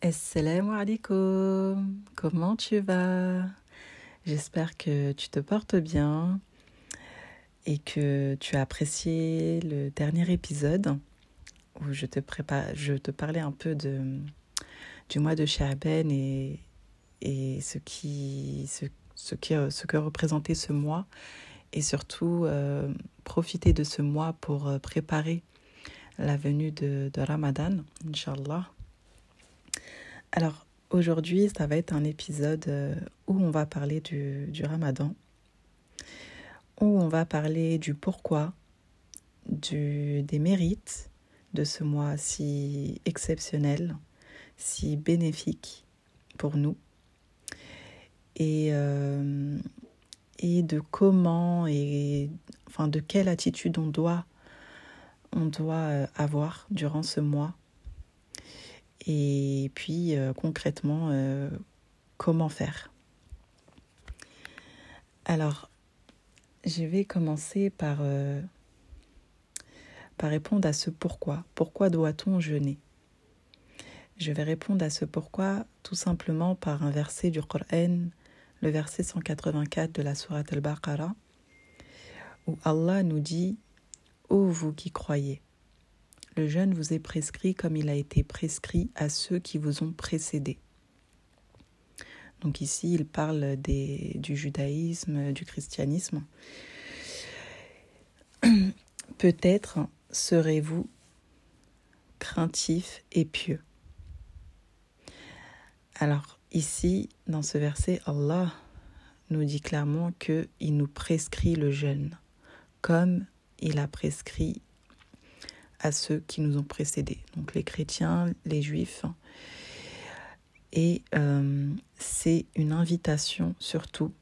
Assalamu alaikum, comment tu vas? J'espère que tu te portes bien et que tu as apprécié le dernier épisode où je te, parlais un peu de, du mois de Sha'ban et, et ce, qui, ce, ce, qui, ce que représentait ce mois et surtout euh, profiter de ce mois pour euh, préparer la venue de, de Ramadan, Inch'Allah. Alors aujourd'hui, ça va être un épisode euh, où on va parler du, Ramadan, où on va parler du pourquoi, du, des mérites de ce mois si exceptionnel, si bénéfique pour nous, et, euh, de comment et enfin de quelle attitude on doit on doit euh, avoir durant ce mois et puis euh, concrètement euh, comment faire? Alors, je vais commencer par, euh, par répondre à ce pourquoi. Pourquoi doit-on jeûner? Je vais répondre à ce pourquoi tout simplement par un verset du Coran, le verset 184 de la Sourate al-Baqarah, où Allah nous dit Ô vous qui croyez, le jeûne vous est prescrit comme il a été prescrit à ceux qui vous ont précédés. Donc ici, il parle des, du judaïsme, du christianisme. Peut-être serez-vous craintif et pieux. Alors ici, dans ce verset, Allah nous dit clairement qu'il nous prescrit le jeûne, comme il a prescrit à ceux qui nous ont précédés, donc les chrétiens, les juifs. Et euh, c'est une invitation surtout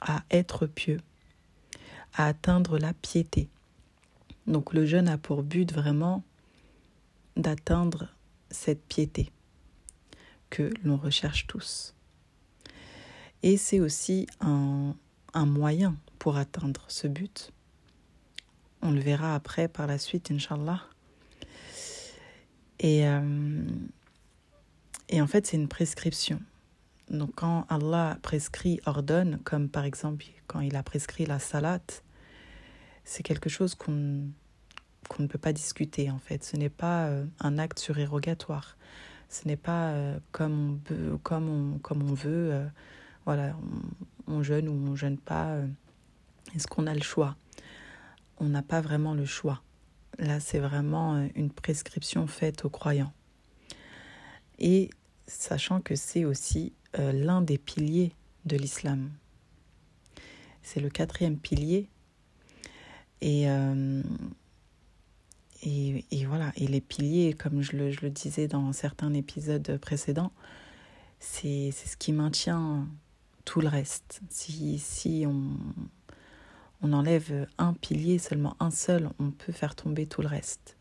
à être pieux, à atteindre la piété. Donc le jeûne a pour but vraiment d'atteindre cette piété que l'on recherche tous. Et c'est aussi un, un moyen pour atteindre ce but on le verra après par la suite, Inch'Allah. Et, euh, et en fait, c'est une prescription. Donc quand Allah prescrit, ordonne, comme par exemple quand il a prescrit la salat, c'est quelque chose qu'on qu'on ne peut pas discuter en fait. Ce n'est pas euh, un acte surérogatoire. Ce n'est pas euh, comme on veut, comme on, comme on veut voilà, on, on, jeûne ou on jeûne pas. Est-ce qu'on a le choix? On n'a pas vraiment le choix. Là, c'est vraiment euh, une prescription faite aux croyants. Et sachant que c'est aussi euh, l'un des piliers de l'islam. C'est le quatrième pilier. Et, euh, et, et, voilà, et les piliers, comme je le, disais dans certains épisodes précédents, c'est ce qui maintient tout le reste. Si, si on, on enlève un pilier, seulement un seul, on peut faire tomber tout le reste.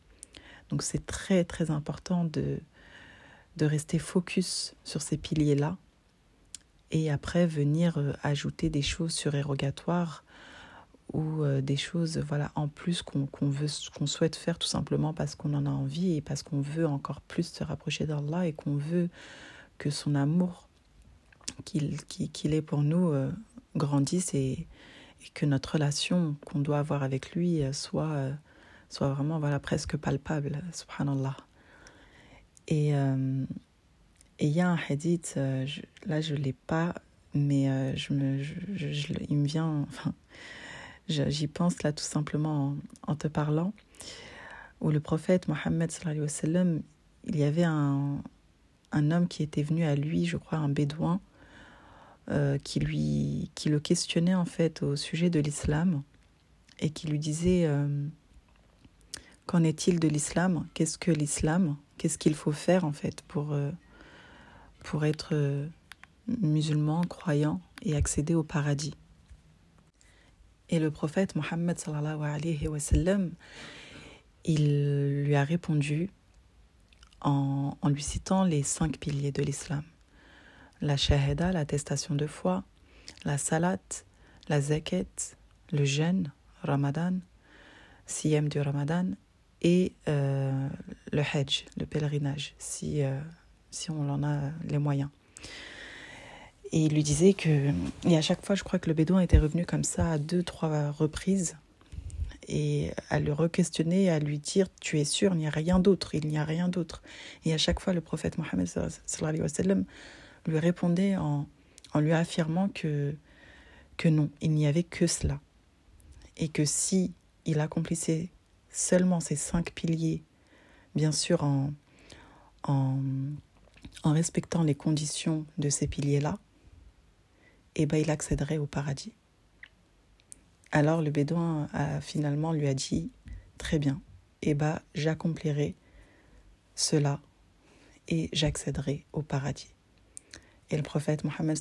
Donc c'est très très important de, de rester focus sur ces piliers-là et après venir euh, ajouter des choses surérogatoires ou euh, des choses voilà en plus qu'on veut qu'on souhaite faire tout simplement parce qu'on en a envie et parce qu'on veut encore plus se rapprocher d'Allah et qu'on veut que son amour qu'il qu'il est pour nous euh, grandisse et, et que notre relation qu'on doit avoir avec lui soit, soit vraiment voilà, presque palpable, subhanallah. Et euh, il y a un hadith, euh, là je ne l'ai pas, mais euh, je me, je, il me vient, enfin, j'y pense là tout simplement en, en, te parlant, où le prophète Mohammed, il y avait un, un homme qui était venu à lui, je crois, un bédouin, euh, qui, lui, qui le questionnait en fait au sujet de l'islam et qui lui disait euh, qu'en est-il de l'islam? Qu'est-ce que l'islam? Qu'est-ce qu'il faut faire en fait pour, euh, pour être musulman, croyant et accéder au paradis? Et le prophète Mohammed il lui a répondu en, en lui citant les cinq piliers de l'islam la shahada, l'attestation de foi, la salat, la zakat, le jeûne, ramadan, siyam du ramadan et euh, le hajj, le pèlerinage, si, euh, si on en a les moyens. Et il lui disait que, et à chaque fois, je crois que le bédouin était revenu comme ça à deux, trois reprises, et à le re-questionner, à lui dire Tu es sûr, il n'y a rien d'autre, il n'y a rien d'autre. Et à chaque fois, le prophète Mohammed lui répondait en, lui affirmant que, non, il n'y avait que cela. Et que si il accomplissait seulement ces cinq piliers, bien sûr en, en, en respectant les conditions de ces piliers-là, eh ben, il accéderait au paradis. Alors le bédouin a, finalement lui a dit Très bien, eh ben, j'accomplirai cela et j'accéderai au paradis. Et le prophète Mohammed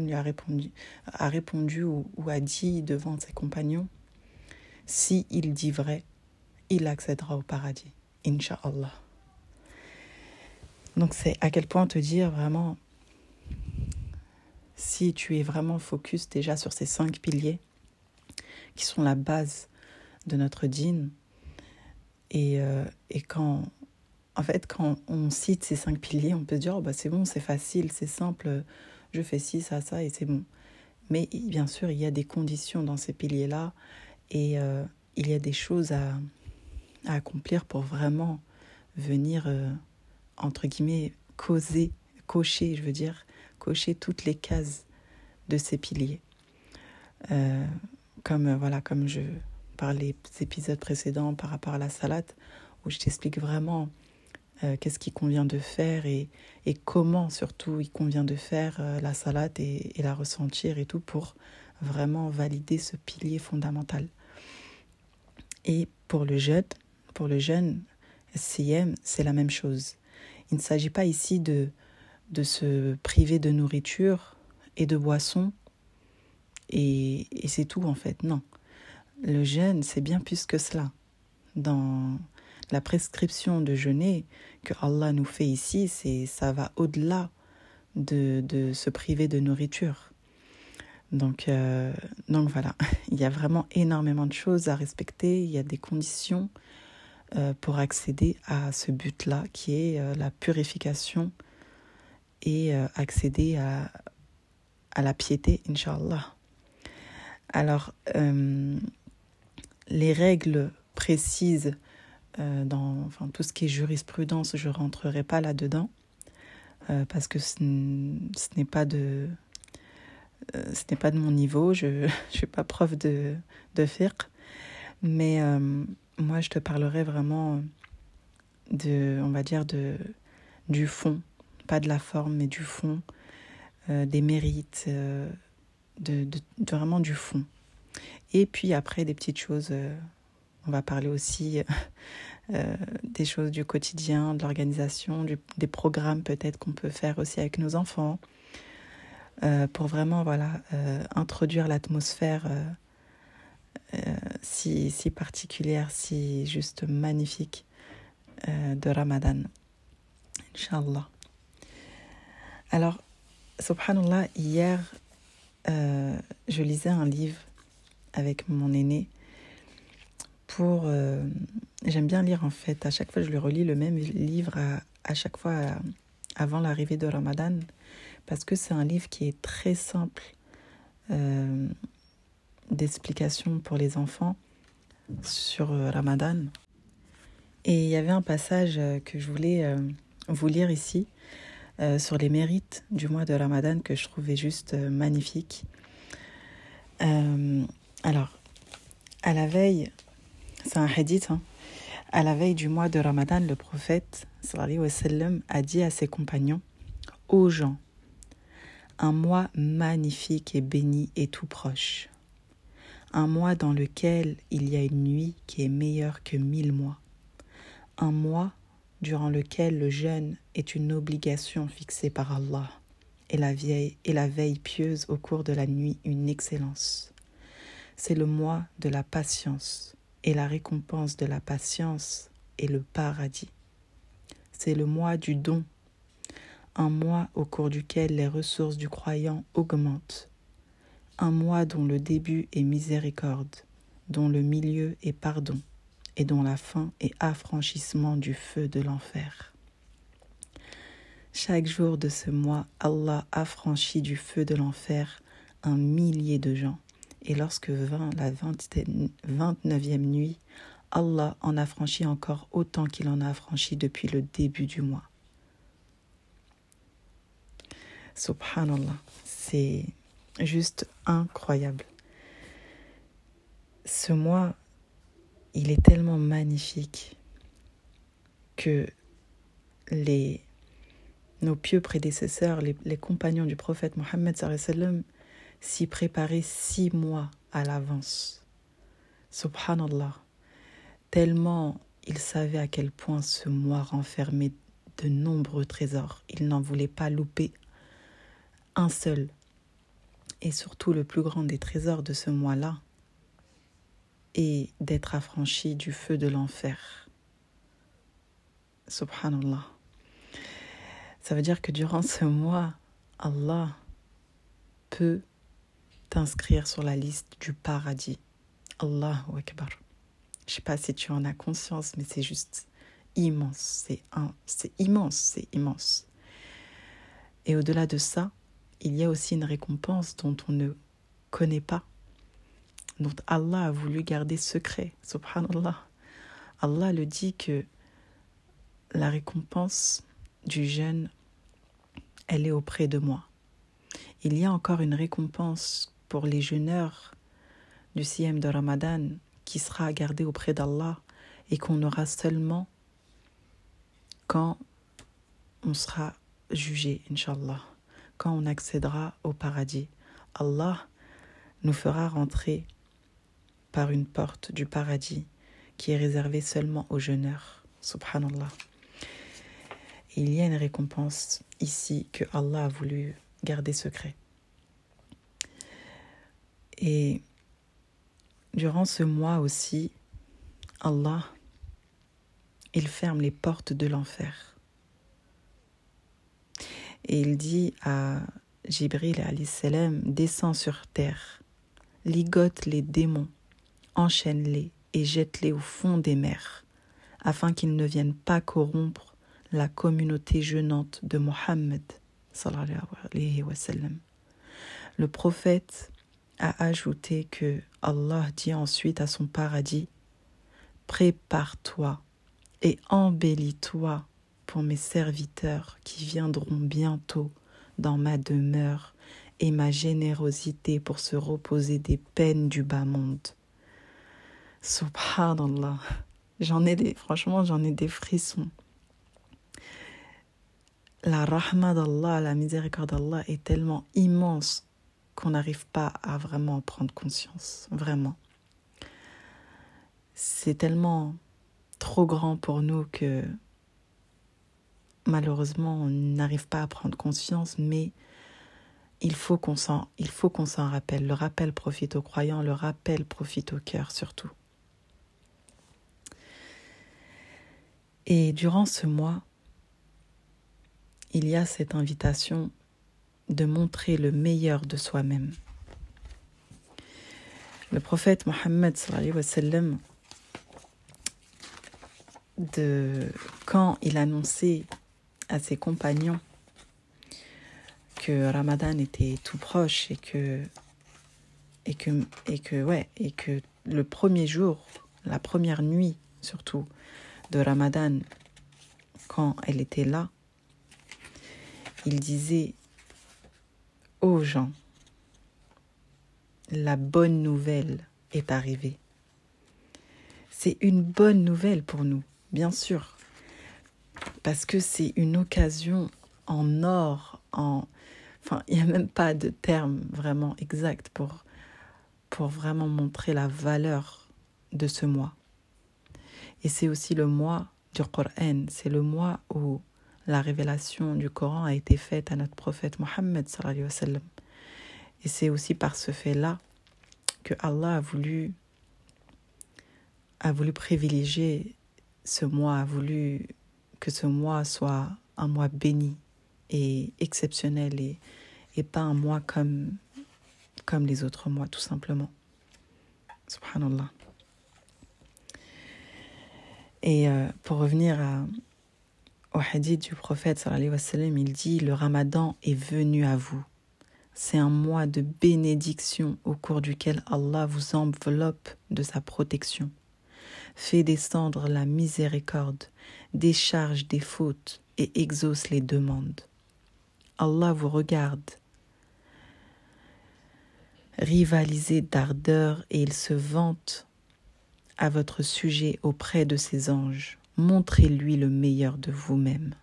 lui a répondu, a répondu ou, a dit devant ses compagnons Si il dit vrai, il accédera au paradis. Inch'Allah. Donc c'est à quel point te dire vraiment si tu es vraiment focus déjà sur ces cinq piliers qui sont la base de notre dîne, et, euh, et quand, en fait, quand on cite ces cinq piliers, on peut se dire, oh, bah, c'est bon, c'est facile, c'est simple, je fais ci, ça, ça, et c'est bon. Mais bien sûr, il y a des conditions dans ces piliers-là, et euh, il y a des choses à, accomplir pour vraiment venir, euh, entre guillemets, causer, cocher, je veux dire, cocher toutes les cases de ces piliers. Euh, comme, voilà, comme je parlais les épisodes précédents par rapport à la salade, où je t'explique vraiment euh, qu'est-ce qu'il convient de faire et, et, comment surtout il convient de faire la salade et, la ressentir et tout pour vraiment valider ce pilier fondamental. Et pour le jeûne, pour le jeûne, SCM, c'est la même chose. Il ne s'agit pas ici de de se priver de nourriture et de boissons et, et c'est tout en fait. Non. Le jeûne, c'est bien plus que cela. Dans la prescription de jeûner que Allah nous fait ici, c'est ça va au-delà de, se priver de nourriture. Donc, euh, donc voilà, il y a vraiment énormément de choses à respecter, il y a des conditions euh, pour accéder à ce but-là qui est euh, la purification et accéder à, à la piété, Inch'Allah. Alors, les règles précises euh, dans tout ce qui est jurisprudence, je ne rentrerai pas là-dedans parce que ce, n'est pas de ce n'est pas de mon niveau, je ne suis pas prof de, de fiqh, mais moi je te parlerai vraiment de, on va dire, de, du fond, pas de la forme, mais du fond, euh, des mérites, euh, de, de, vraiment du fond. Et puis après, des petites choses, euh, on va parler aussi des choses du quotidien, de l'organisation, des programmes peut-être qu'on peut faire aussi avec nos enfants, pour vraiment voilà, introduire l'atmosphère si, si particulière, si juste magnifique de Ramadan. Inch'Allah. Alors, subhanallah, hier, euh, je lisais un livre avec mon aîné pour... Euh, j'aime bien lire en fait, à chaque fois je lui relis le même livre à, chaque fois euh, avant l'arrivée de Ramadan parce que c'est un livre qui est très simple d'explication pour les enfants sur Ramadan. Et il y avait un passage que je voulais vous lire ici euh, sur les mérites du mois de Ramadan que je trouvais juste euh, magnifique. Euh, alors, à la veille, c'est un hadith, hein, à la veille du mois de Ramadan, le prophète sallam, a dit à ses compagnons Ô gens, un mois magnifique et béni est tout proche. Un mois dans lequel il y a une nuit qui est meilleure que mille mois. Un mois durant lequel le jeûne est une obligation fixée par Allah et la, vieille, et la veille pieuse au cours de la nuit une excellence. C'est le mois de la patience et la récompense de la patience est le paradis. C'est le mois du don, un mois au cours duquel les ressources du croyant augmentent, un mois dont le début est miséricorde, dont le milieu est pardon, et dont la fin est affranchissement du feu de l'enfer. Chaque jour de ce mois, Allah affranchit du feu de l'enfer un millier de gens. Et lorsque vint la 29e nuit, Allah en a franchi encore autant qu'il en a affranchi depuis le début du mois. Subhanallah, c'est juste incroyable. Ce mois, il est tellement magnifique que les, nos pieux prédécesseurs, les, compagnons du prophète Mohammed s'y préparaient six mois à l'avance. Subhanallah, tellement ils savaient à quel point ce mois renfermait de nombreux trésors. Ils n'en voulaient pas louper un seul. Et surtout le plus grand des trésors de ce mois-là est d'être affranchi du feu de l'enfer. Subhanallah. Ça veut dire que durant ce mois, Allah peut t'inscrire sur la liste du paradis. Allahu Akbar. Je sais pas si tu en as conscience, mais c'est juste immense. C'est un, c'est immense, c'est immense. Et au-delà de ça, il y a aussi une récompense dont on ne connaît pas, dont Allah a voulu garder secret. Subhanallah. Allah le dit que la récompense du jeûne, elle est auprès de moi. Il y a encore une récompense pour les jeûneurs du Siem de Ramadan qui sera gardée auprès d'Allah et qu'on aura seulement quand on sera jugé, Inch'Allah quand on accédera au paradis. Allah nous fera rentrer par une porte du paradis qui est réservée seulement aux jeûneurs. Subhanallah. il y a une récompense ici que Allah a voulu garder secret. Et durant ce mois aussi, Allah, il ferme les portes de l'enfer. Et il dit à Jibril salam Descends sur terre, ligote les démons, enchaîne-les et jette-les au fond des mers, afin qu'ils ne viennent pas corrompre la communauté jeûnante de Mohammed. Le prophète a ajouté que Allah dit ensuite à son paradis Prépare-toi et embellis-toi pour mes serviteurs qui viendront bientôt dans ma demeure et ma générosité pour se reposer des peines du bas monde. Subhanallah. J'en ai des, franchement, j'en ai des frissons. La rahma d'Allah, la miséricorde d'Allah est tellement immense qu'on n'arrive pas à vraiment en prendre conscience. Vraiment. C'est tellement trop grand pour nous que malheureusement, on n'arrive pas à prendre conscience, mais il faut qu'on s'en, il faut qu'on rappelle. Le rappel profite aux croyants, le rappel profite au cœur surtout. Et durant ce mois, il y a cette invitation de montrer le meilleur de soi-même. Le prophète Mohammed de quand il annonçait à ses compagnons que Ramadan était tout proche et que le premier jour, la première nuit surtout de Ramadan quand elle était là, il disait aux gens la bonne nouvelle est arrivée. C'est une bonne nouvelle pour nous, bien sûr parce que c'est une occasion en or, en... Enfin, il n'y a même pas de terme vraiment exact pour, pour vraiment montrer la valeur de ce mois. Et c'est aussi le mois du Coran, c'est le mois où la révélation du Coran a été faite à notre prophète Mohammed Et c'est aussi par ce fait-là que Allah a voulu a voulu privilégier ce mois, a voulu que ce mois soit un mois béni et exceptionnel et, et pas un mois comme, comme les autres mois, tout simplement. Subhanallah. Et euh, pour revenir à, Au hadith du prophète il dit Le ramadan est venu à vous. C'est un mois de bénédiction au cours duquel Allah vous enveloppe de sa protection, fait descendre la miséricorde, décharge des fautes et exauce les demandes. Allah vous regarde, rivaliser d'ardeur et il se vante à votre sujet auprès de ses anges. Montrez-lui le meilleur de vous-même,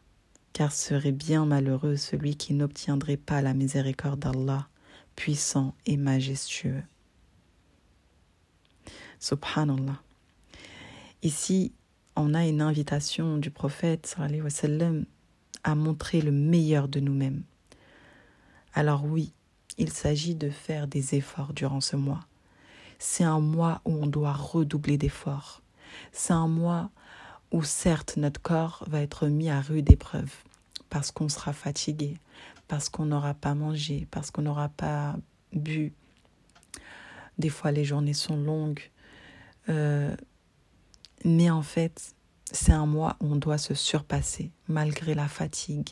car serait bien malheureux celui qui n'obtiendrait pas la miséricorde d'Allah, puissant et majestueux. Subhanallah. Ici, on a une invitation du prophète à montrer le meilleur de nous-mêmes. Alors oui, il s'agit de faire des efforts durant ce mois. C'est un mois où on doit redoubler d'efforts. C'est un mois où certes notre corps va être mis à rude épreuve parce qu'on sera fatigué, parce qu'on n'aura pas mangé, parce qu'on n'aura pas bu. Des fois les journées sont longues. Euh, mais en fait, c'est un mois où on doit se surpasser, malgré la fatigue,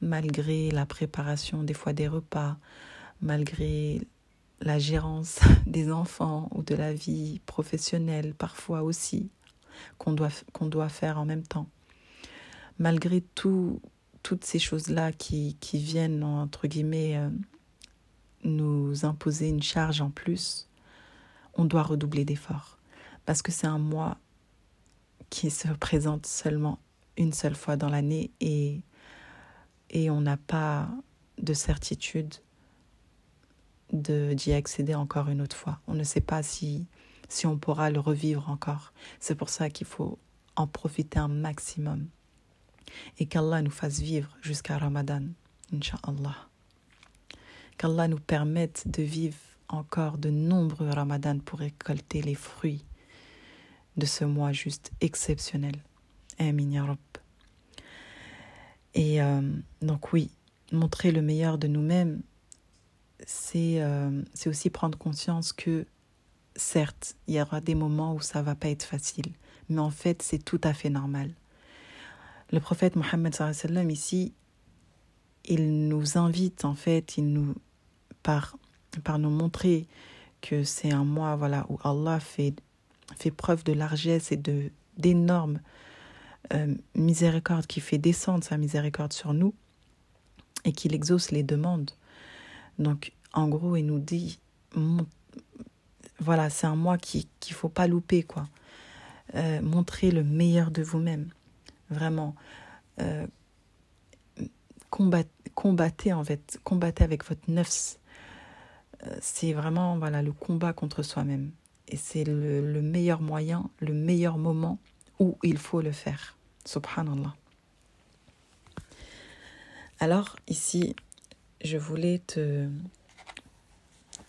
malgré la préparation des fois des repas, malgré la gérance des enfants ou de la vie professionnelle parfois aussi, qu'on doit, doit faire en même temps. Malgré tout, toutes ces choses-là qui, qui viennent, entre guillemets, euh, nous imposer une charge en plus, on doit redoubler d'efforts. Parce que c'est un mois qui se présente seulement une seule fois dans l'année et, et on n'a pas de certitude d'y accéder encore une autre fois. On ne sait pas si, si on pourra le revivre encore. C'est pour ça qu'il faut en profiter un maximum et qu'Allah nous fasse vivre jusqu'à Ramadan, Inch'Allah. Qu'Allah nous permette de vivre encore de nombreux Ramadans pour récolter les fruits de ce mois juste exceptionnel. Amin ya Et euh, donc oui, montrer le meilleur de nous-mêmes, c'est euh, c'est aussi prendre conscience que certes, il y aura des moments où ça va pas être facile, mais en fait, c'est tout à fait normal. Le prophète Mohammed ici, il nous invite en fait, il nous par par nous montrer que c'est un mois voilà où Allah fait fait preuve de largesse et de d'énorme euh, miséricorde, qui fait descendre sa miséricorde sur nous et qu'il exauce les demandes. Donc, en gros, il nous dit, voilà, c'est un mois qu'il ne faut pas louper, quoi. Euh, montrez le meilleur de vous-même, vraiment. Euh, combattez, en fait, combattez avec votre neuf. Euh, c'est vraiment, voilà, le combat contre soi-même. Et c'est le, meilleur moyen, le meilleur moment où il faut le faire. Subhanallah. Alors ici, je voulais te,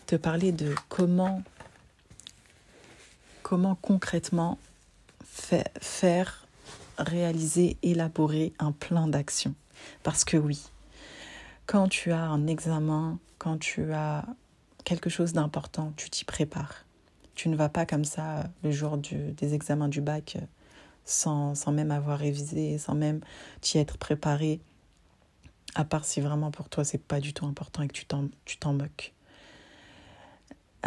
te parler de comment, comment concrètement faire, réaliser, élaborer un plan d'action. Parce que oui, quand tu as un examen, quand tu as quelque chose d'important, tu t'y prépares. Tu ne vas pas comme ça le jour des examens du bac sans, sans même avoir révisé, sans même t'y être préparé, à part si vraiment pour toi c'est pas du tout important et que tu t'en moques.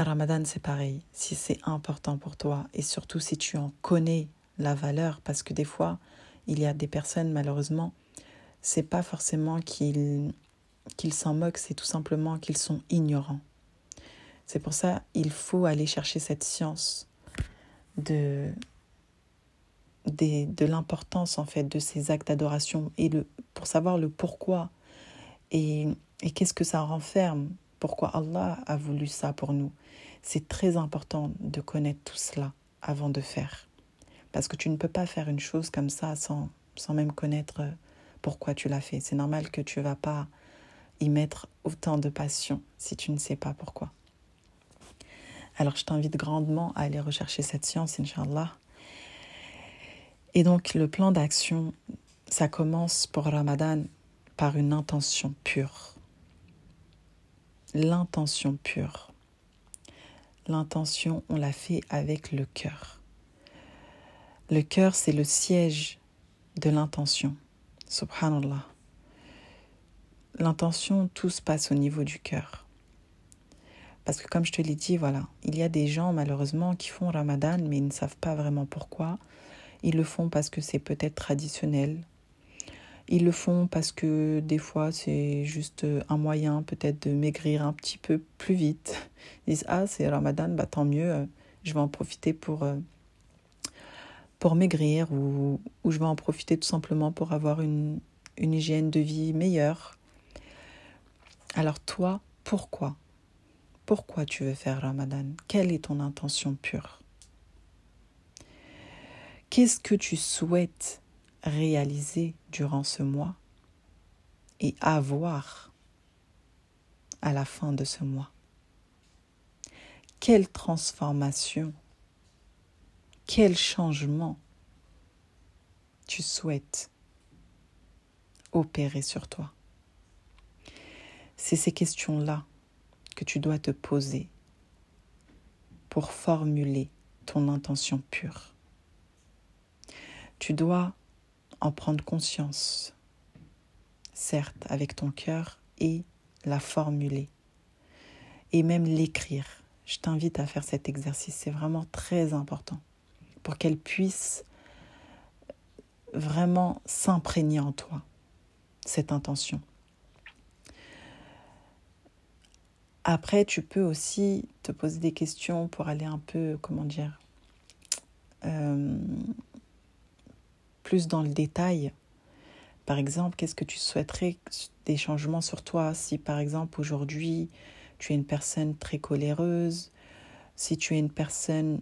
Ramadan, c'est pareil. Si c'est important pour toi et surtout si tu en connais la valeur, parce que des fois, il y a des personnes, malheureusement, c'est pas forcément qu'ils, qu'ils s'en moquent, c'est tout simplement qu'ils sont ignorants. C'est pour ça il faut aller chercher cette science de, de, de l'importance en fait de ces actes d'adoration et le, pour savoir le pourquoi et, et qu'est-ce que ça renferme, pourquoi Allah a voulu ça pour nous. C'est très important de connaître tout cela avant de faire. Parce que tu ne peux pas faire une chose comme ça sans, sans même connaître pourquoi tu l'as fait. C'est normal que tu ne vas pas y mettre autant de passion si tu ne sais pas pourquoi. Alors je t'invite grandement à aller rechercher cette science, Inch'Allah. Et donc le plan d'action, ça commence pour Ramadan par une intention pure. L'intention pure. L'intention, on la fait avec le cœur. Le cœur, c'est le siège de l'intention. Subhanallah. L'intention, tout se passe au niveau du cœur. Parce que comme je te l'ai dit, voilà, il y a des gens malheureusement qui font Ramadan mais ils ne savent pas vraiment pourquoi. Ils le font parce que c'est peut-être traditionnel. Ils le font parce que des fois c'est juste un moyen peut-être de maigrir un petit peu plus vite. Ils disent ah c'est Ramadan, bah tant mieux, euh, je vais en profiter pour euh, maigrir ou, je vais en profiter tout simplement pour avoir une hygiène de vie meilleure. Alors toi, pourquoi? Pourquoi tu veux faire Ramadan? Quelle est ton intention pure? Qu'est-ce que tu souhaites réaliser durant ce mois et avoir à la fin de ce mois Quelle transformation, quel changement tu souhaites opérer sur toi C'est ces questions-là que tu dois te poser pour formuler ton intention pure. Tu dois en prendre conscience, certes avec ton cœur, et la formuler, et même l'écrire. Je t'invite à faire cet exercice, c'est vraiment très important pour qu'elle puisse vraiment s'imprégner en toi, cette intention. Après, tu peux aussi te poser des questions pour aller un peu, comment dire, euh, plus dans le détail. Par exemple, qu'est-ce que tu souhaiterais des changements sur toi si par exemple aujourd'hui tu es une personne très coléreuse, si tu es une personne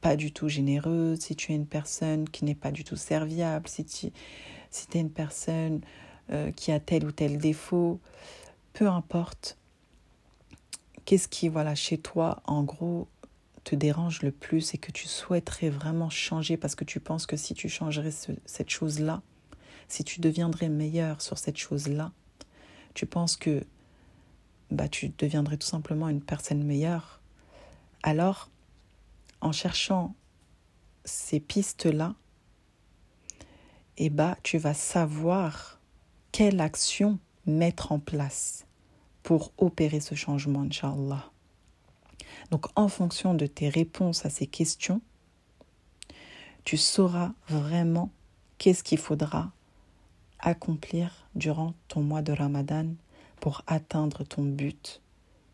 pas du tout généreuse, si tu es une personne qui n'est pas du tout serviable, si tu si es une personne euh, qui a tel ou tel défaut, peu importe, qu'est-ce qui, voilà, chez toi, en gros, te dérange le plus et que tu souhaiterais vraiment changer parce que tu penses que si tu changerais cette chose-là, si tu deviendrais meilleur sur cette chose-là, tu penses que bah, tu deviendrais tout simplement une personne meilleure, alors en cherchant ces pistes-là, eh bah, tu vas savoir quelle action mettre en place pour opérer ce changement, Inch'Allah. Donc en fonction de tes réponses à ces questions, tu sauras vraiment qu'est-ce qu'il faudra accomplir durant ton mois de Ramadan pour atteindre ton but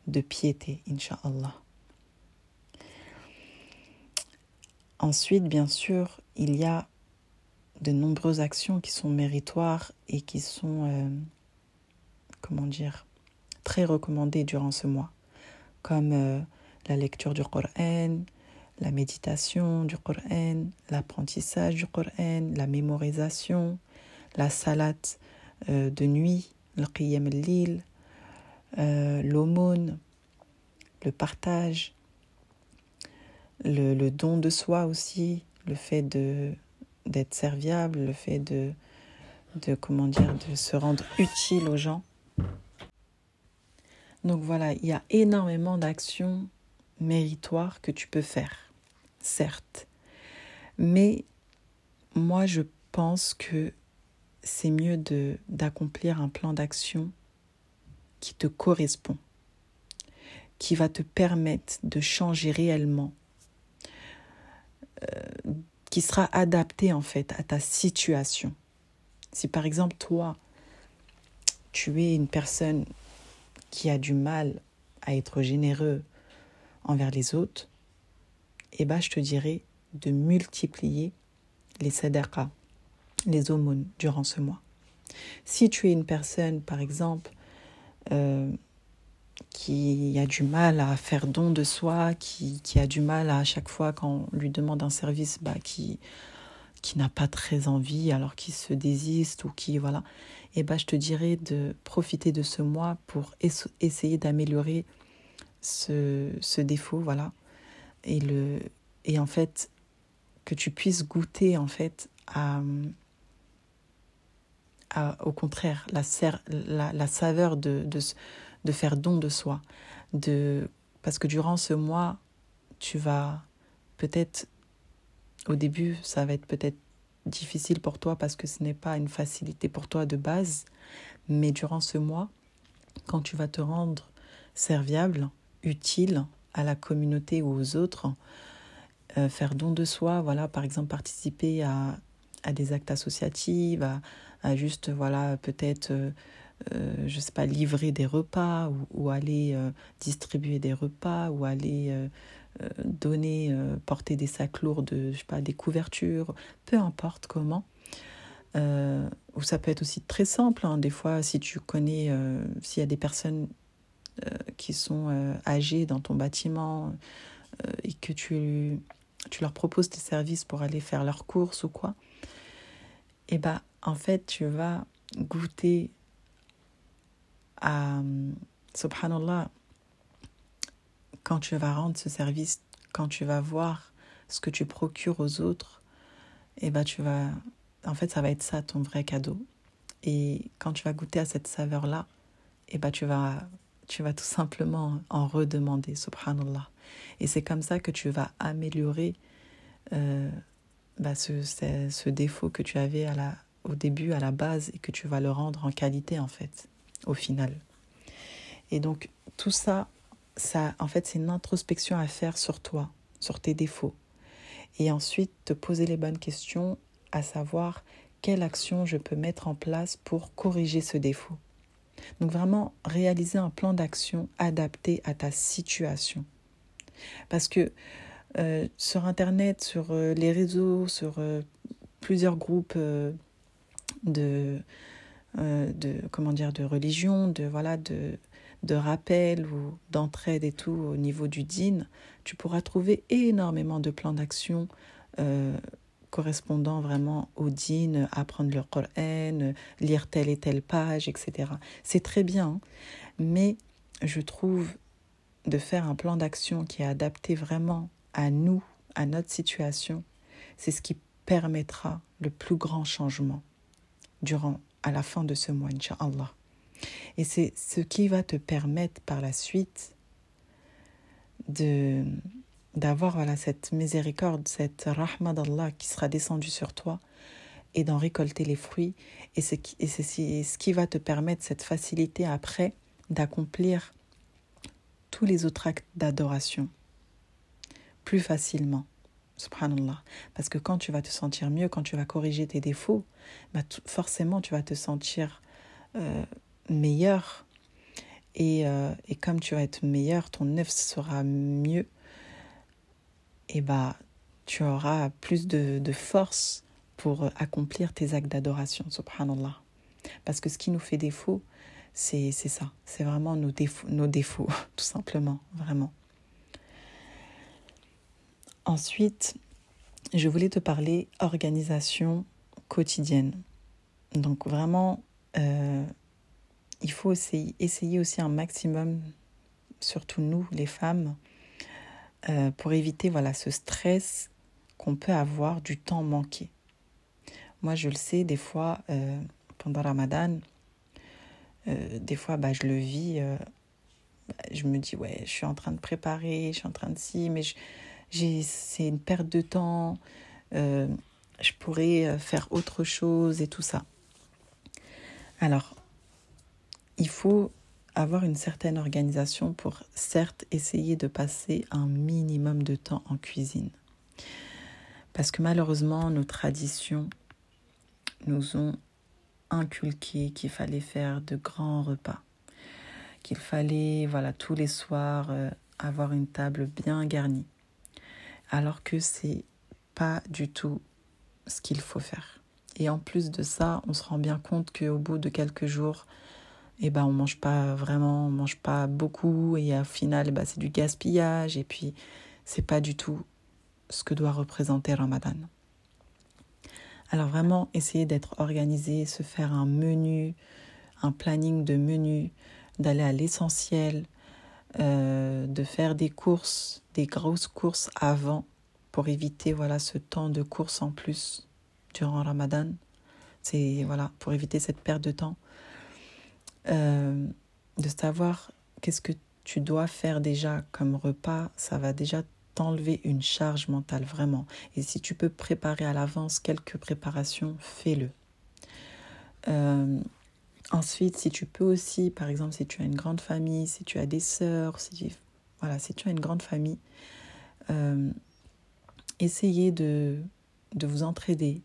de piété, Inch'Allah. Ensuite, bien sûr, il y a de nombreuses actions qui sont méritoires et qui sont, euh, comment dire, très recommandées durant ce mois, comme euh, la lecture du Coran, la méditation du Coran, l'apprentissage du Coran, la mémorisation, la salate euh, de nuit, al-lil, euh, l'aumône, le partage, le, le, don de soi aussi, le fait de d'être serviable, le fait de, de comment dire de se rendre utile aux gens. Donc voilà, il y a énormément d'actions méritoire que tu peux faire, certes. Mais moi, je pense que c'est mieux d'accomplir un plan d'action qui te correspond, qui va te permettre de changer réellement, euh, qui sera adapté en fait à ta situation. Si par exemple toi, tu es une personne qui a du mal à être généreux, envers les autres, eh ben, je te dirais de multiplier les sadaqa, les aumônes durant ce mois. Si tu es une personne, par exemple, euh, qui a du mal à faire don de soi, qui, qui, a du mal à, à chaque fois quand on lui demande un service, bah, qui, qui n'a pas très envie, alors qui se désiste ou qui, voilà, ben, je te dirais de profiter de ce mois pour essayer d'améliorer ce, défaut, voilà. Et, le, et en fait, que tu puisses goûter, en fait, à au contraire, la, la, la saveur de, de, de faire don de soi. De, parce que durant ce mois, tu vas peut-être, au début, ça va être peut-être difficile pour toi parce que ce n'est pas une facilité pour toi de base. Mais durant ce mois, quand tu vas te rendre serviable, utile à la communauté ou aux autres, euh, faire don de soi, voilà, par exemple participer à, à des actes associatifs, à, juste, voilà, peut-être, euh, euh, je sais pas, livrer des repas ou, aller euh, distribuer des repas ou aller donner, porter des sacs lourds de, je sais pas, des couvertures, peu importe comment. Ou ça peut être aussi très simple. Hein. Des fois, si tu connais, s'il y a des personnes qui sont euh, âgées dans ton bâtiment euh, et que tu, tu leur proposes tes services pour aller faire leurs courses ou quoi, et eh ben en fait, tu vas goûter à, subhanallah, quand tu vas rendre ce service, quand tu vas voir ce que tu procures aux autres, et eh ben tu vas, en fait, ça va être ça ton vrai cadeau. Et quand tu vas goûter à cette saveur-là, et eh ben tu vas, tu vas tout simplement en redemander, subhanallah. Et c'est comme ça que tu vas améliorer euh, bah ce, ce, ce, défaut que tu avais à la, au début, à la base, et que tu vas le rendre en qualité, en fait, au final. Et donc, tout ça, ça, en fait, c'est une introspection à faire sur toi, sur tes défauts. Et ensuite, te poser les bonnes questions, à savoir quelle action je peux mettre en place pour corriger ce défaut. Donc vraiment, réaliser un plan d'action adapté à ta situation. Parce que euh, sur Internet, sur euh, les réseaux, sur euh, plusieurs groupes de, de, de religion, de, voilà, de, rappel ou d'entraide et tout au niveau du din, tu pourras trouver énormément de plans d'action correspondant vraiment au din, apprendre le Coran, lire telle et telle page, etc. C'est très bien, mais je trouve de faire un plan d'action qui est adapté vraiment à nous, à notre situation, c'est ce qui permettra le plus grand changement durant, à la fin de ce mois, Inch'Allah. Et c'est ce qui va te permettre par la suite de d'avoir voilà, cette miséricorde, cette rahma d'Allah qui sera descendue sur toi et d'en récolter les fruits. Et c'est ce qui va te permettre cette facilité après d'accomplir tous les autres actes d'adoration plus facilement. Subhanallah. Parce que quand tu vas te sentir mieux, quand tu vas corriger tes défauts, bah, forcément tu vas te sentir euh, meilleur. Et, euh, et, comme tu vas être meilleur, ton œuf sera mieux. Et bah, tu auras plus de, de force pour accomplir tes actes d'adoration, subhanallah. Parce que ce qui nous fait défaut, c'est ça. C'est vraiment nos défauts, nos défauts, tout simplement, vraiment. Ensuite, je voulais te parler organisation quotidienne. Donc vraiment, euh, il faut essayer, essayer aussi un maximum, surtout nous, les femmes, euh, pour éviter voilà, ce stress qu'on peut avoir du temps manqué. Moi, je le sais, des fois, euh, pendant Ramadan, euh, des fois, bah, je le vis. Euh, je me dis, ouais, je suis en train de préparer, je suis en train de si, mais c'est une perte de temps. Euh, je pourrais faire autre chose et tout ça. Alors, il faut avoir une certaine organisation pour certes essayer de passer un minimum de temps en cuisine. Parce que malheureusement, nos traditions nous ont inculqué qu'il fallait faire de grands repas, qu'il fallait, voilà, tous les soirs euh, avoir une table bien garnie, alors que c'est pas du tout ce qu'il faut faire. Et en plus de ça, on se rend bien compte qu'au bout de quelques jours, eh ben, on mange pas vraiment, on mange pas beaucoup, et au final, bah, c'est du gaspillage, et puis c'est pas du tout ce que doit représenter Ramadan. Alors vraiment, essayer d'être organisé, se faire un menu, un planning de menu, d'aller à l'essentiel, euh, de faire des courses, des grosses courses avant pour éviter voilà ce temps de course en plus durant Ramadan. C'est voilà pour éviter cette perte de temps. Euh, de savoir qu'est-ce que tu dois faire déjà comme repas, ça va déjà t'enlever une charge mentale vraiment. Et si tu peux préparer à l'avance quelques préparations, fais-le. Euh, ensuite, si tu peux aussi, par exemple, si tu as une grande famille, si tu as des sœurs, si voilà, si tu as une grande famille, euh, essayez de, de vous entraider,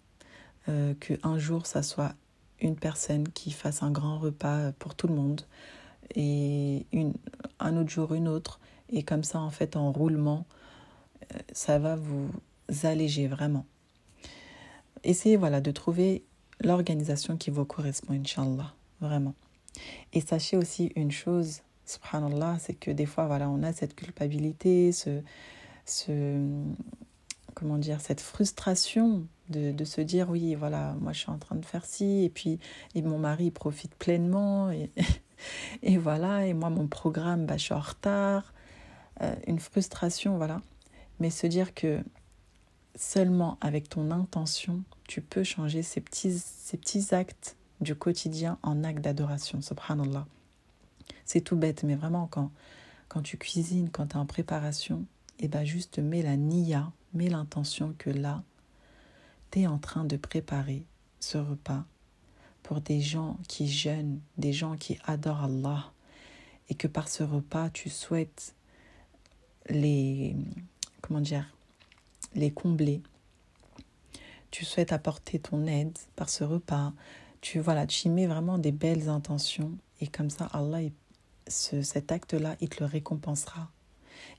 euh, que un jour ça soit une personne qui fasse un grand repas pour tout le monde et une, un autre jour une autre. Et comme ça en fait en roulement euh, ça va vous alléger vraiment. Essayez voilà de trouver l'organisation qui vous correspond inshallah vraiment. Et sachez aussi une chose subhanallah c'est que des fois voilà on a cette culpabilité ce ce comment dire, cette frustration de, se dire oui, voilà, moi je suis en train de faire ci, et puis et mon mari profite pleinement, et, voilà, et moi mon programme, bah, je suis en retard, euh, une frustration, voilà. Mais se dire que seulement avec ton intention, tu peux changer ces petits, ces petits actes du quotidien en actes d'adoration, subhanallah. C'est tout bête, mais vraiment quand, quand tu cuisines, quand tu es en préparation, et bah juste mets la niya, mets l'intention que là, en train de préparer ce repas pour des gens qui jeûnent, des gens qui adorent Allah, et que par ce repas, tu souhaites les, comment dire, les combler. Tu souhaites apporter ton aide par ce repas. Tu, voilà, tu y mets vraiment des belles intentions, et comme ça, Allah, ce, cet acte-là, il te le récompensera.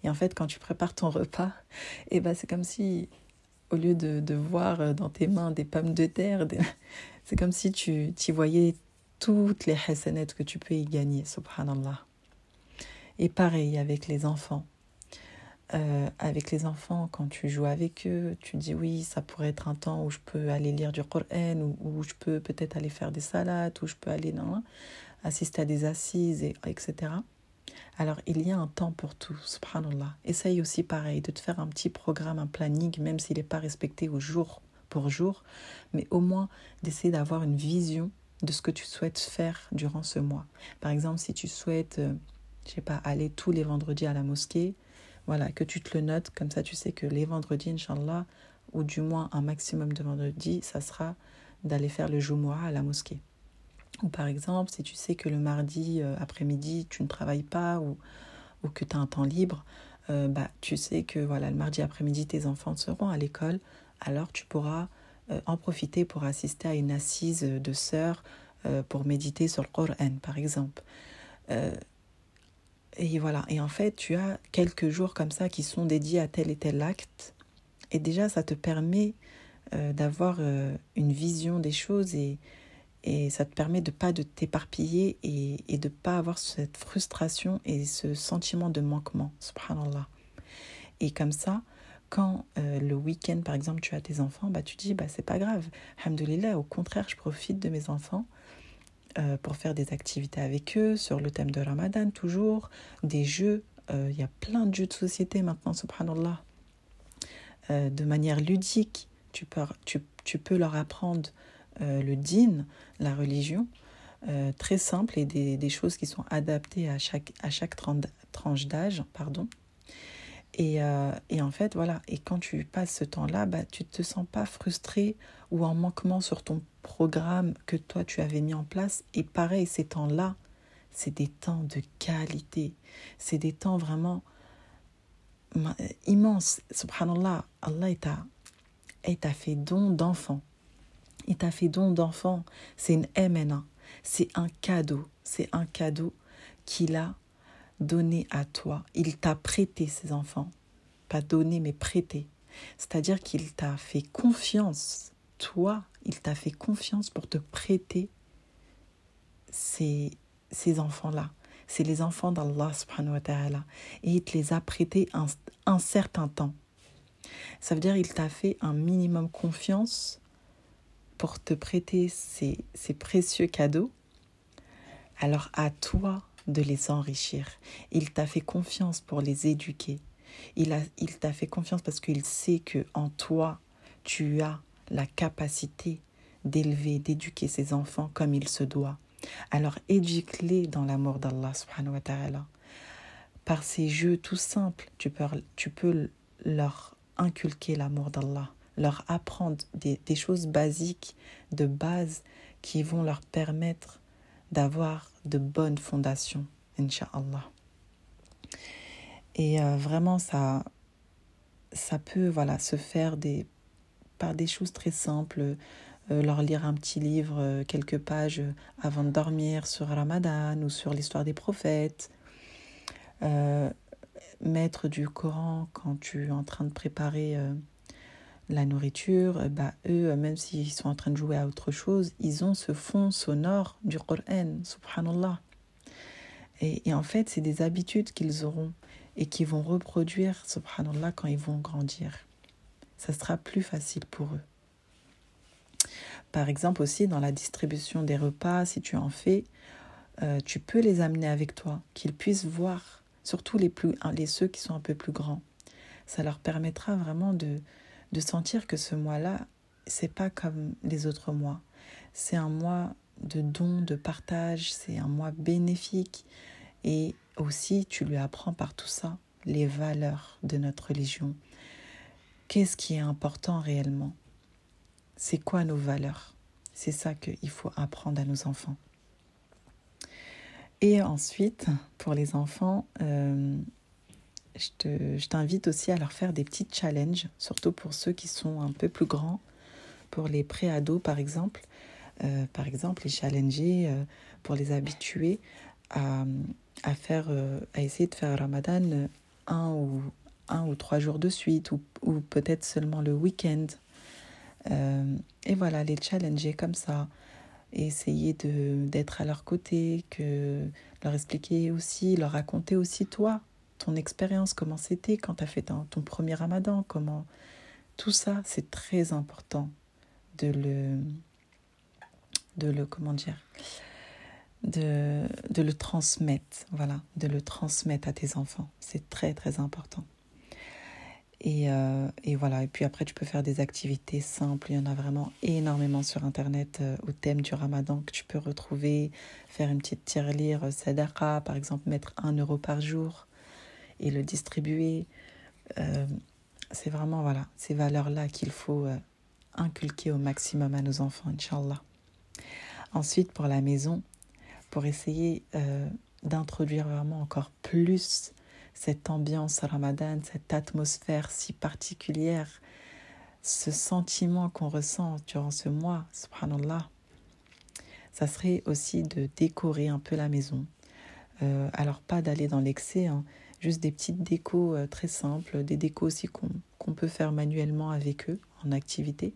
Et en fait, quand tu prépares ton repas, et eh ben, c'est comme si, au lieu de, voir dans tes mains des pommes de terre, c'est comme si tu, tu voyais toutes les hasanettes que tu peux y gagner, subhanallah. Et pareil avec les enfants. Euh, avec les enfants, quand tu joues avec eux, tu dis oui, ça pourrait être un temps où je peux aller lire du Coran, ou où je peux peut-être aller faire des salades, où je peux aller non, assister à des assises, et, etc. Alors, il y a un temps pour tout, subhanallah. Essaye aussi pareil de te faire un petit programme, un planning, même s'il n'est pas respecté au jour pour jour, mais au moins d'essayer d'avoir une vision de ce que tu souhaites faire durant ce mois. Par exemple, si tu souhaites, euh, je sais pas, aller tous les vendredis à la mosquée, voilà, que tu te le notes, comme ça tu sais que les vendredis, Inch'Allah, ou du moins un maximum de vendredis, ça sera d'aller faire le Jumu'ah à la mosquée. Ou par exemple, si tu sais que le mardi euh, après-midi, tu ne travailles pas ou, ou que tu as un temps libre, euh, bah, tu sais que voilà, le mardi après-midi, tes enfants seront à l'école, alors tu pourras euh, en profiter pour assister à une assise de sœurs pour méditer sur le Coran, par exemple. et voilà, et en fait, tu as quelques jours comme ça qui sont dédiés à tel et tel acte. Et déjà, ça te permet d'avoir une vision des choses et, et ça te permet de pas de t'éparpiller et, et de pas avoir cette frustration et ce sentiment de manquement, subhanallah. Et comme ça, quand euh, le week-end, par exemple, tu as tes enfants, bah, tu dis, bah, c'est pas grave. Alhamdoulilah, au contraire, je profite de mes enfants euh, pour faire des activités avec eux sur le thème de Ramadan, toujours, des jeux. Euh, il y a plein de jeux de société maintenant, subhanallah. de manière ludique, tu peux, leur apprendre le din, la religion, euh, très simple et des, choses qui sont adaptées à chaque, tranche d'âge. pardon. Et, euh, et, en fait, voilà, et quand tu passes ce temps-là, bah, tu ne te sens pas frustré ou en manquement sur ton programme que toi tu avais mis en place. Et pareil, ces temps-là, c'est des temps de qualité. C'est des temps vraiment immenses. Subhanallah, Allah t'a fait don d'enfant. Il t'a fait don d'enfant. C'est une MNA. C'est un cadeau. C'est un cadeau qu'il a donné à toi. Il t'a prêté ses enfants. Pas donné, mais prêté. C'est-à-dire qu'il t'a fait confiance. Toi, il t'a fait confiance pour te prêter ces, ces enfants-là. C'est les enfants d'Allah subhanahu wa ta'ala. Et il te les a prêtés un, un certain temps. Ça veut dire qu'il t'a fait un minimum confiance pour te prêter ces, ces précieux cadeaux, alors à toi de les enrichir. Il t'a fait confiance pour les éduquer. Il, a, il t'a fait confiance parce qu'il sait que en toi, tu as la capacité d'élever, d'éduquer ses enfants comme il se doit. Alors éduque-les dans l'amour d'Allah subhanahu wa ta'ala. Par ces jeux tout simples, tu peux, tu peux leur inculquer l'amour d'Allah, leur apprendre des, choses basiques, de base, qui vont leur permettre d'avoir de bonnes fondations, Inch'Allah. Et euh, vraiment, ça, ça peut voilà, se faire des, par des choses très simples. Euh, leur lire un petit livre, euh, quelques pages avant de dormir sur Ramadan ou sur l'histoire des prophètes. mettre du Coran quand tu es en train de préparer la nourriture, bah, eux, même s'ils sont en train de jouer à autre chose, ils ont ce fond sonore du Coran, subhanallah. Et, et en fait, c'est des habitudes qu'ils auront et qui vont reproduire, subhanallah, quand ils vont grandir. Ça sera plus facile pour eux. Par exemple aussi dans la distribution des repas, si tu en fais, euh, tu peux les amener avec toi, qu'ils puissent voir, surtout les, plus, les ceux qui sont un peu plus grands. Ça leur permettra vraiment de, de sentir que ce mois-là, c'est pas comme les autres mois. C'est un mois de don, de partage, c'est un mois bénéfique. Et aussi, tu lui apprends par tout ça les valeurs de notre religion. Qu'est-ce qui est important réellement? C'est quoi nos valeurs? C'est ça qu'il faut apprendre à nos enfants. Et ensuite, pour les enfants, euh, je t'invite aussi à leur faire des petits challenges, surtout pour ceux qui sont un peu plus grands, pour les pré-ados par exemple. Euh, par exemple, les challenger euh, pour les habituer à, à, faire, euh, à essayer de faire Ramadan un ou, un ou trois jours de suite, ou, ou peut-être seulement le week-end. et voilà, les challenger comme ça, et essayer d'être à leur côté, que leur expliquer aussi, leur raconter aussi toi, ton expérience, comment c'était quand tu as fait ton, premier ramadan, comment... Tout ça, c'est très important de le... de le... comment dire de, de le transmettre, voilà, de le transmettre à tes enfants. C'est très très important. Et, euh, et, voilà, et puis après tu peux faire des activités simples, il y en a vraiment énormément sur Internet euh, au thème du ramadan que tu peux retrouver, faire une petite tirelire euh, sadaqa, par exemple mettre un euro par jour, et le distribuer. Euh, c'est vraiment voilà, ces valeurs-là qu'il faut euh, inculquer au maximum à nos enfants, Inch'Allah. Ensuite, pour la maison, pour essayer euh, d'introduire vraiment encore plus cette ambiance ramadan, cette atmosphère si particulière, ce sentiment qu'on ressent durant ce mois, subhanallah, ça serait aussi de décorer un peu la maison. alors pas d'aller dans l'excès, hein, juste des petites décos euh, très simples, des décos aussi qu'on peut faire manuellement avec eux en activité.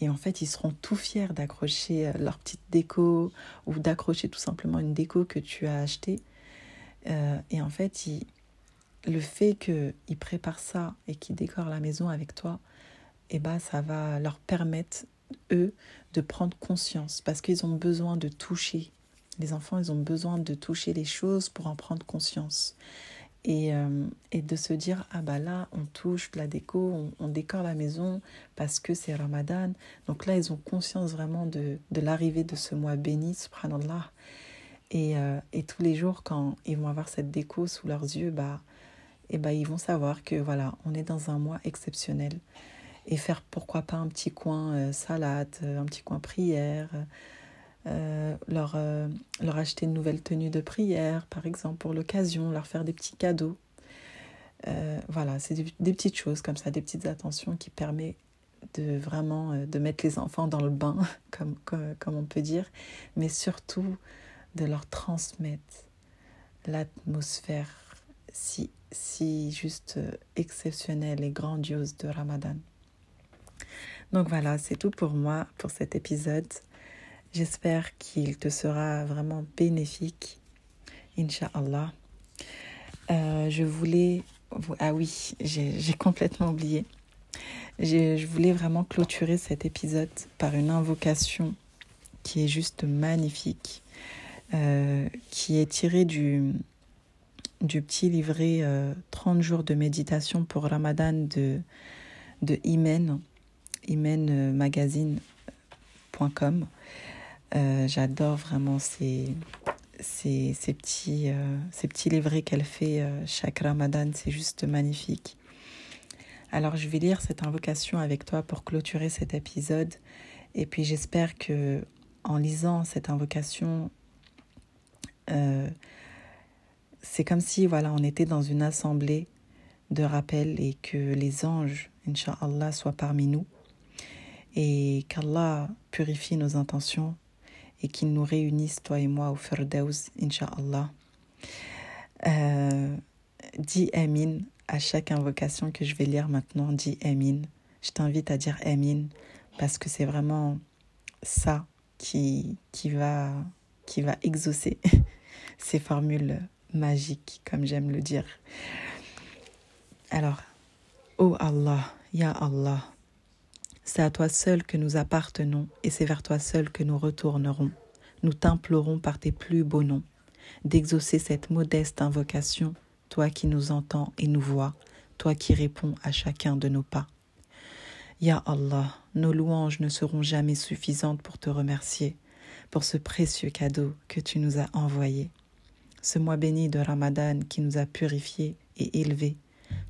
Et en fait, ils seront tout fiers d'accrocher euh, leur petite déco ou d'accrocher tout simplement une déco que tu as achetée. Euh, et en fait, le fait qu'ils préparent ça et qu'ils décorent la maison avec toi, eh ben, ça va leur permettre, eux, de prendre conscience parce qu'ils ont besoin de toucher les enfants, ils ont besoin de toucher les choses pour en prendre conscience. Et, euh, et de se dire, ah bah là, on touche la déco, on, on décore la maison parce que c'est Ramadan. Donc là, ils ont conscience vraiment de, de l'arrivée de ce mois béni, subhanallah. Et, euh, et tous les jours, quand ils vont avoir cette déco sous leurs yeux, bah, et bah, ils vont savoir que voilà, on est dans un mois exceptionnel. Et faire pourquoi pas un petit coin euh, salade, un petit coin prière, euh, leur, euh, leur acheter une nouvelle tenue de prière, par exemple, pour l'occasion, leur faire des petits cadeaux. Euh, voilà, c'est des, petites choses comme ça, des petites attentions qui permettent de vraiment de mettre les enfants dans le bain, comme, comme, comme on peut dire, mais surtout de leur transmettre l'atmosphère si, si juste exceptionnelle et grandiose de Ramadan. Donc voilà, c'est tout pour moi pour cet épisode. J'espère qu'il te sera vraiment bénéfique, Inch'Allah. Euh, je voulais... Ah oui, j'ai complètement oublié. Je voulais vraiment clôturer cet épisode par une invocation qui est juste magnifique, euh, qui est tirée du, du petit livret euh, 30 jours de méditation pour Ramadan de, de Imen, imenmagazine.com. Euh, j'adore vraiment ces, ces, ces petits, euh, ces petits livrets qu'elle fait euh, chaque ramadan. C'est juste magnifique. Alors je vais lire cette invocation avec toi pour clôturer cet épisode. Et puis j'espère que en lisant cette invocation, euh, c'est comme si voilà, on était dans une assemblée de rappel et que les anges, Inch'Allah, soient parmi nous et qu'Allah purifie nos intentions et qu'il nous réunisse, toi et moi, au Firdaus, Inch'Allah. Euh, dis Amin à chaque invocation que je vais lire maintenant. Dis Amin. Je t'invite à dire Amin parce que c'est vraiment ça qui, qui, va, qui va exaucer ces formules magiques, comme j'aime le dire. Alors, oh Allah, Ya Allah, c'est à toi seul que nous appartenons et c'est vers toi seul que nous retournerons. Nous t'implorons par tes plus beaux noms d'exaucer cette modeste invocation, toi qui nous entends et nous vois, toi qui réponds à chacun de nos pas. Ya Allah, nos louanges ne seront jamais suffisantes pour te remercier pour ce précieux cadeau que tu nous as envoyé. Ce mois béni de Ramadan qui nous a purifiés et élevés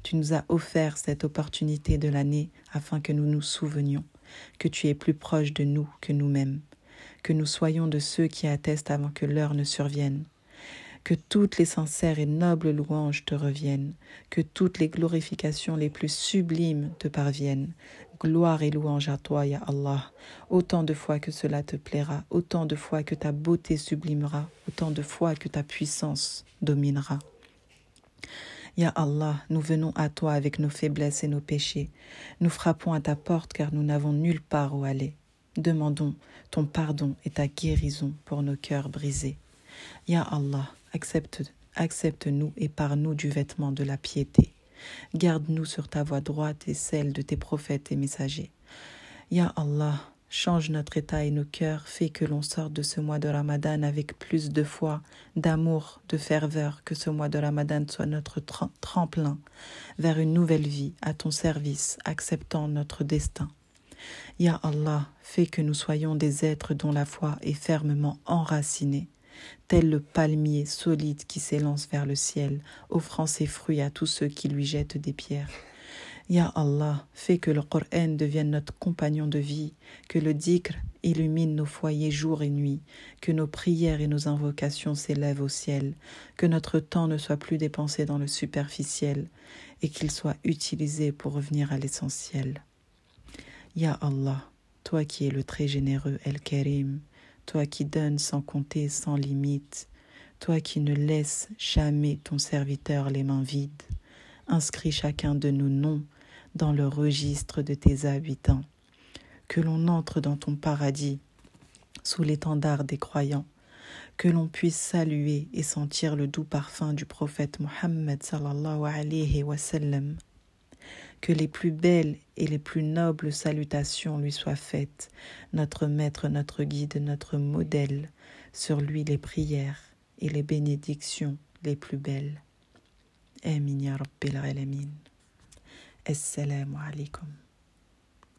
tu nous as offert cette opportunité de l'année afin que nous nous souvenions que tu es plus proche de nous que nous-mêmes, que nous soyons de ceux qui attestent avant que l'heure ne survienne, que toutes les sincères et nobles louanges te reviennent, que toutes les glorifications les plus sublimes te parviennent. Gloire et louange à toi, Ya Allah, autant de fois que cela te plaira, autant de fois que ta beauté sublimera, autant de fois que ta puissance dominera. Ya Allah, nous venons à toi avec nos faiblesses et nos péchés. Nous frappons à ta porte car nous n'avons nulle part où aller. Demandons ton pardon et ta guérison pour nos cœurs brisés. Ya Allah, accepte, accepte-nous et pars-nous du vêtement de la piété. Garde-nous sur ta voie droite et celle de tes prophètes et messagers. Ya Allah, Change notre état et nos cœurs, fais que l'on sorte de ce mois de Ramadan avec plus de foi, d'amour, de ferveur, que ce mois de Ramadan soit notre tremplin vers une nouvelle vie à ton service, acceptant notre destin. Ya Allah, fais que nous soyons des êtres dont la foi est fermement enracinée, tel le palmier solide qui s'élance vers le ciel, offrant ses fruits à tous ceux qui lui jettent des pierres. Ya Allah, fais que le Coran devienne notre compagnon de vie, que le dhikr illumine nos foyers jour et nuit, que nos prières et nos invocations s'élèvent au ciel, que notre temps ne soit plus dépensé dans le superficiel et qu'il soit utilisé pour revenir à l'essentiel. Ya Allah, toi qui es le très généreux El-Karim, toi qui donnes sans compter, sans limite, toi qui ne laisses jamais ton serviteur les mains vides, inscris chacun de nos noms dans le registre de tes habitants, que l'on entre dans ton paradis sous l'étendard des croyants, que l'on puisse saluer et sentir le doux parfum du prophète Mohammed sallallahu alayhi wa que les plus belles et les plus nobles salutations lui soient faites, notre maître, notre guide, notre modèle, sur lui les prières et les bénédictions les plus belles. Amin. السلام عليكم.